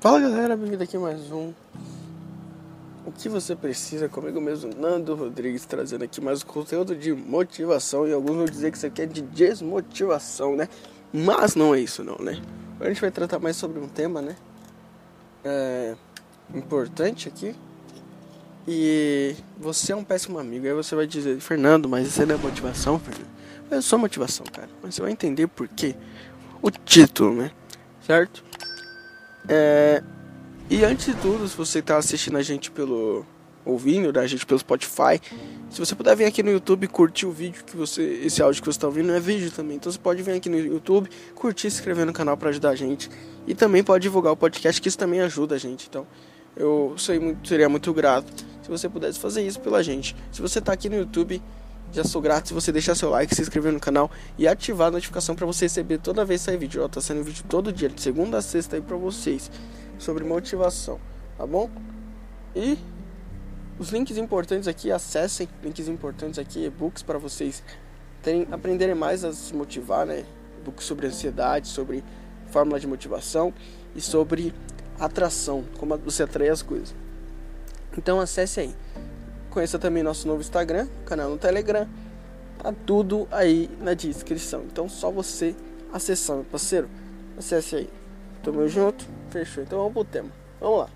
Fala galera, bem-vindo aqui mais um O que você precisa comigo mesmo, Nando Rodrigues, trazendo aqui mais conteúdo de motivação e alguns vão dizer que isso aqui é de desmotivação, né? Mas não é isso não, né? A gente vai tratar mais sobre um tema, né? É, importante aqui E você é um péssimo amigo, aí você vai dizer, Fernando, mas isso não é motivação, Fernando? Eu sou motivação, cara, mas você vai entender por quê O título, né? Certo? É, e antes de tudo, se você está assistindo a gente pelo. ouvindo né, a gente pelo Spotify, se você puder vir aqui no YouTube curtir o vídeo que você. esse áudio que você está ouvindo é vídeo também. Então você pode vir aqui no YouTube, curtir, se inscrever no canal para ajudar a gente. E também pode divulgar o podcast, que isso também ajuda a gente. Então eu muito, seria muito grato se você pudesse fazer isso pela gente. Se você está aqui no YouTube. Já sou grato se você deixar seu like, se inscrever no canal e ativar a notificação para você receber toda vez que sair vídeo. Ó, tá saindo vídeo todo dia, de segunda a sexta aí para vocês sobre motivação, tá bom? E os links importantes aqui, acessem links importantes aqui, e-books para vocês terem, aprenderem mais a se motivar, né? E-books sobre ansiedade, sobre fórmula de motivação e sobre atração, como você atrai as coisas. Então acesse aí. Conheça também nosso novo Instagram, canal no Telegram. Tá tudo aí na descrição. Então só você acessar, meu parceiro. Acesse aí. Tamo junto. Fechou. Então vamos pro tema. Vamos lá.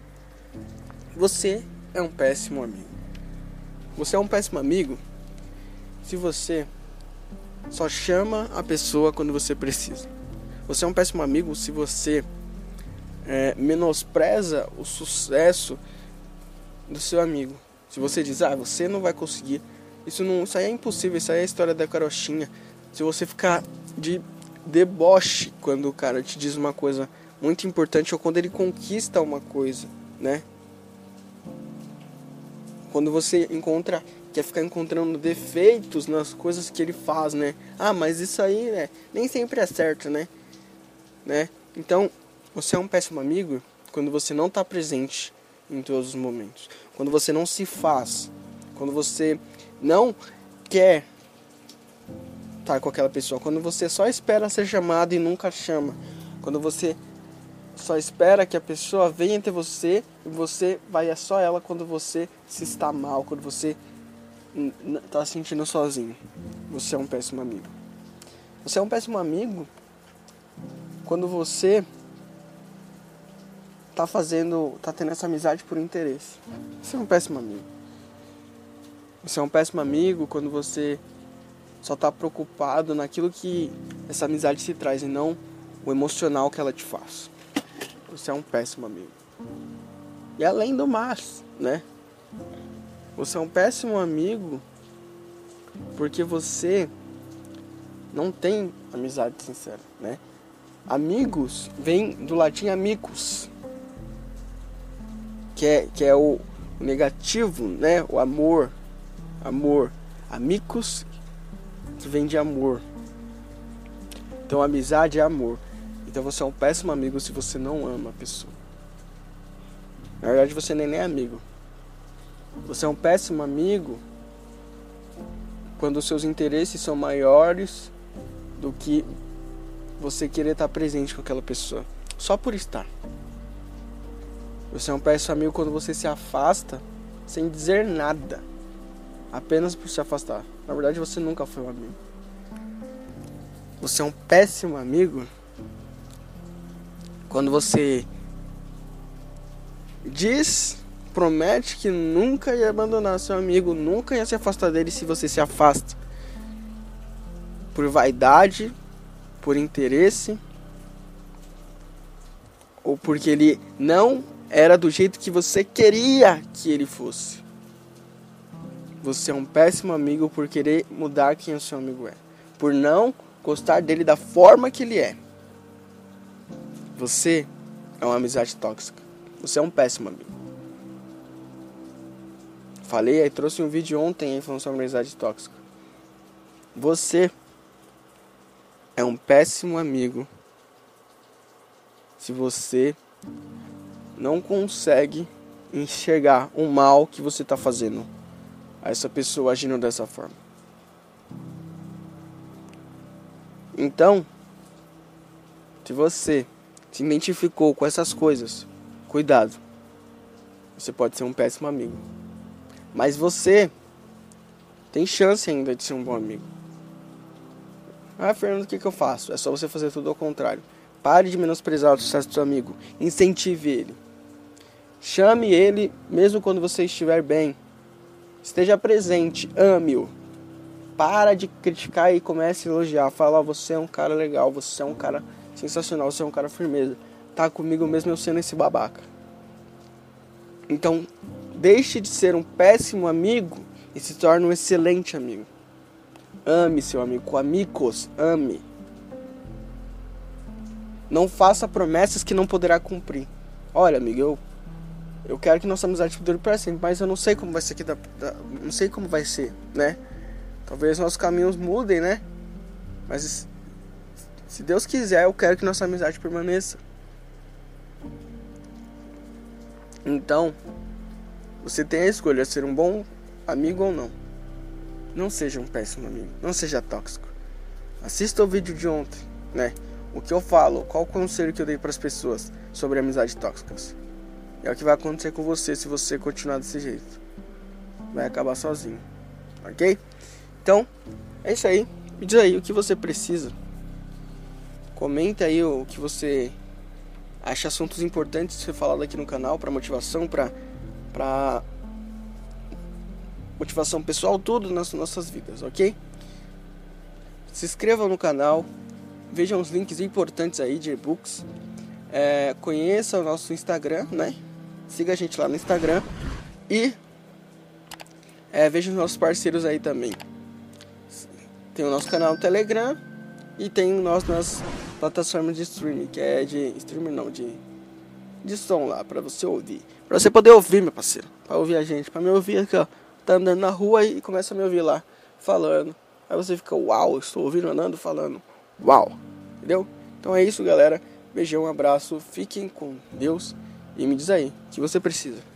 Você é um péssimo amigo. Você é um péssimo amigo se você só chama a pessoa quando você precisa. Você é um péssimo amigo se você é, menospreza o sucesso do seu amigo. Se você diz, ah, você não vai conseguir, isso não, isso aí é impossível, isso aí é a história da carochinha. Se você ficar de deboche quando o cara te diz uma coisa muito importante ou quando ele conquista uma coisa, né? Quando você encontra, quer ficar encontrando defeitos nas coisas que ele faz, né? Ah, mas isso aí, né? Nem sempre é certo, né? Né? Então, você é um péssimo amigo quando você não está presente em todos os momentos. Quando você não se faz. Quando você não quer estar com aquela pessoa. Quando você só espera ser chamado e nunca chama. Quando você só espera que a pessoa venha até você e você vai a só ela quando você se está mal, quando você está se sentindo sozinho. Você é um péssimo amigo. Você é um péssimo amigo quando você tá fazendo, tá tendo essa amizade por interesse. Você é um péssimo amigo. Você é um péssimo amigo quando você só tá preocupado naquilo que essa amizade se traz e não o emocional que ela te faz você é um péssimo amigo. E além do mais, né? Você é um péssimo amigo porque você não tem amizade sincera, né? Amigos vem do latim amicus, que é, que é o negativo, né? O amor, amor. Amicus que vem de amor. Então amizade é amor. Então você é um péssimo amigo se você não ama a pessoa. Na verdade, você nem é amigo. Você é um péssimo amigo quando os seus interesses são maiores do que você querer estar presente com aquela pessoa, só por estar. Você é um péssimo amigo quando você se afasta sem dizer nada, apenas por se afastar. Na verdade, você nunca foi um amigo. Você é um péssimo amigo quando você diz, promete que nunca ia abandonar seu amigo, nunca ia se afastar dele se você se afasta. Por vaidade, por interesse, ou porque ele não era do jeito que você queria que ele fosse. Você é um péssimo amigo por querer mudar quem o seu amigo é, por não gostar dele da forma que ele é. Você é uma amizade tóxica. Você é um péssimo amigo. Falei aí, trouxe um vídeo ontem aí falando sobre amizade tóxica. Você é um péssimo amigo se você não consegue enxergar o mal que você está fazendo a essa pessoa agindo dessa forma. Então, se você se identificou com essas coisas, cuidado. Você pode ser um péssimo amigo. Mas você tem chance ainda de ser um bom amigo. Ah, Fernando, o que, que eu faço? É só você fazer tudo ao contrário. Pare de menosprezar o sucesso do seu amigo. Incentive ele. Chame ele mesmo quando você estiver bem. Esteja presente. Ame-o. Para de criticar e comece a elogiar. Fala, oh, você é um cara legal, você é um cara sensacional, você é um cara firmeza. Tá comigo mesmo eu sendo esse babaca. Então, deixe de ser um péssimo amigo e se torne um excelente amigo. Ame seu amigo, com amigos, ame. Não faça promessas que não poderá cumprir. Olha, amigo, eu eu quero que nossa amizade dure para sempre, mas eu não sei como vai ser aqui da, da, não sei como vai ser, né? Talvez nossos caminhos mudem, né? Mas se Deus quiser, eu quero que nossa amizade permaneça. Então, você tem a escolha de ser um bom amigo ou não. Não seja um péssimo amigo, não seja tóxico. Assista o vídeo de ontem, né? O que eu falo, qual o conselho que eu dei para as pessoas sobre amizades tóxicas. É o que vai acontecer com você se você continuar desse jeito. Vai acabar sozinho. Ok? Então, é isso aí. Me diz aí o que você precisa. Comenta aí o que você acha assuntos importantes de ser falado aqui no canal para motivação, para para motivação pessoal, tudo nas nossas vidas, ok? Se inscreva no canal, vejam os links importantes aí de e-books, é, conheça o nosso Instagram, né? Siga a gente lá no Instagram e é, veja os nossos parceiros aí também. Tem o nosso canal no Telegram e tem nosso nas plataformas de streaming, que é de streaming não, de de som lá para você ouvir. Para você poder ouvir, meu parceiro. Para ouvir a gente, para me ouvir aqui, ó. Tá andando na rua e começa a me ouvir lá falando. Aí você fica, uau, estou ouvindo andando falando. Uau. Entendeu? Então é isso, galera. Beijão, um abraço, fiquem com Deus e me diz aí, o que você precisa.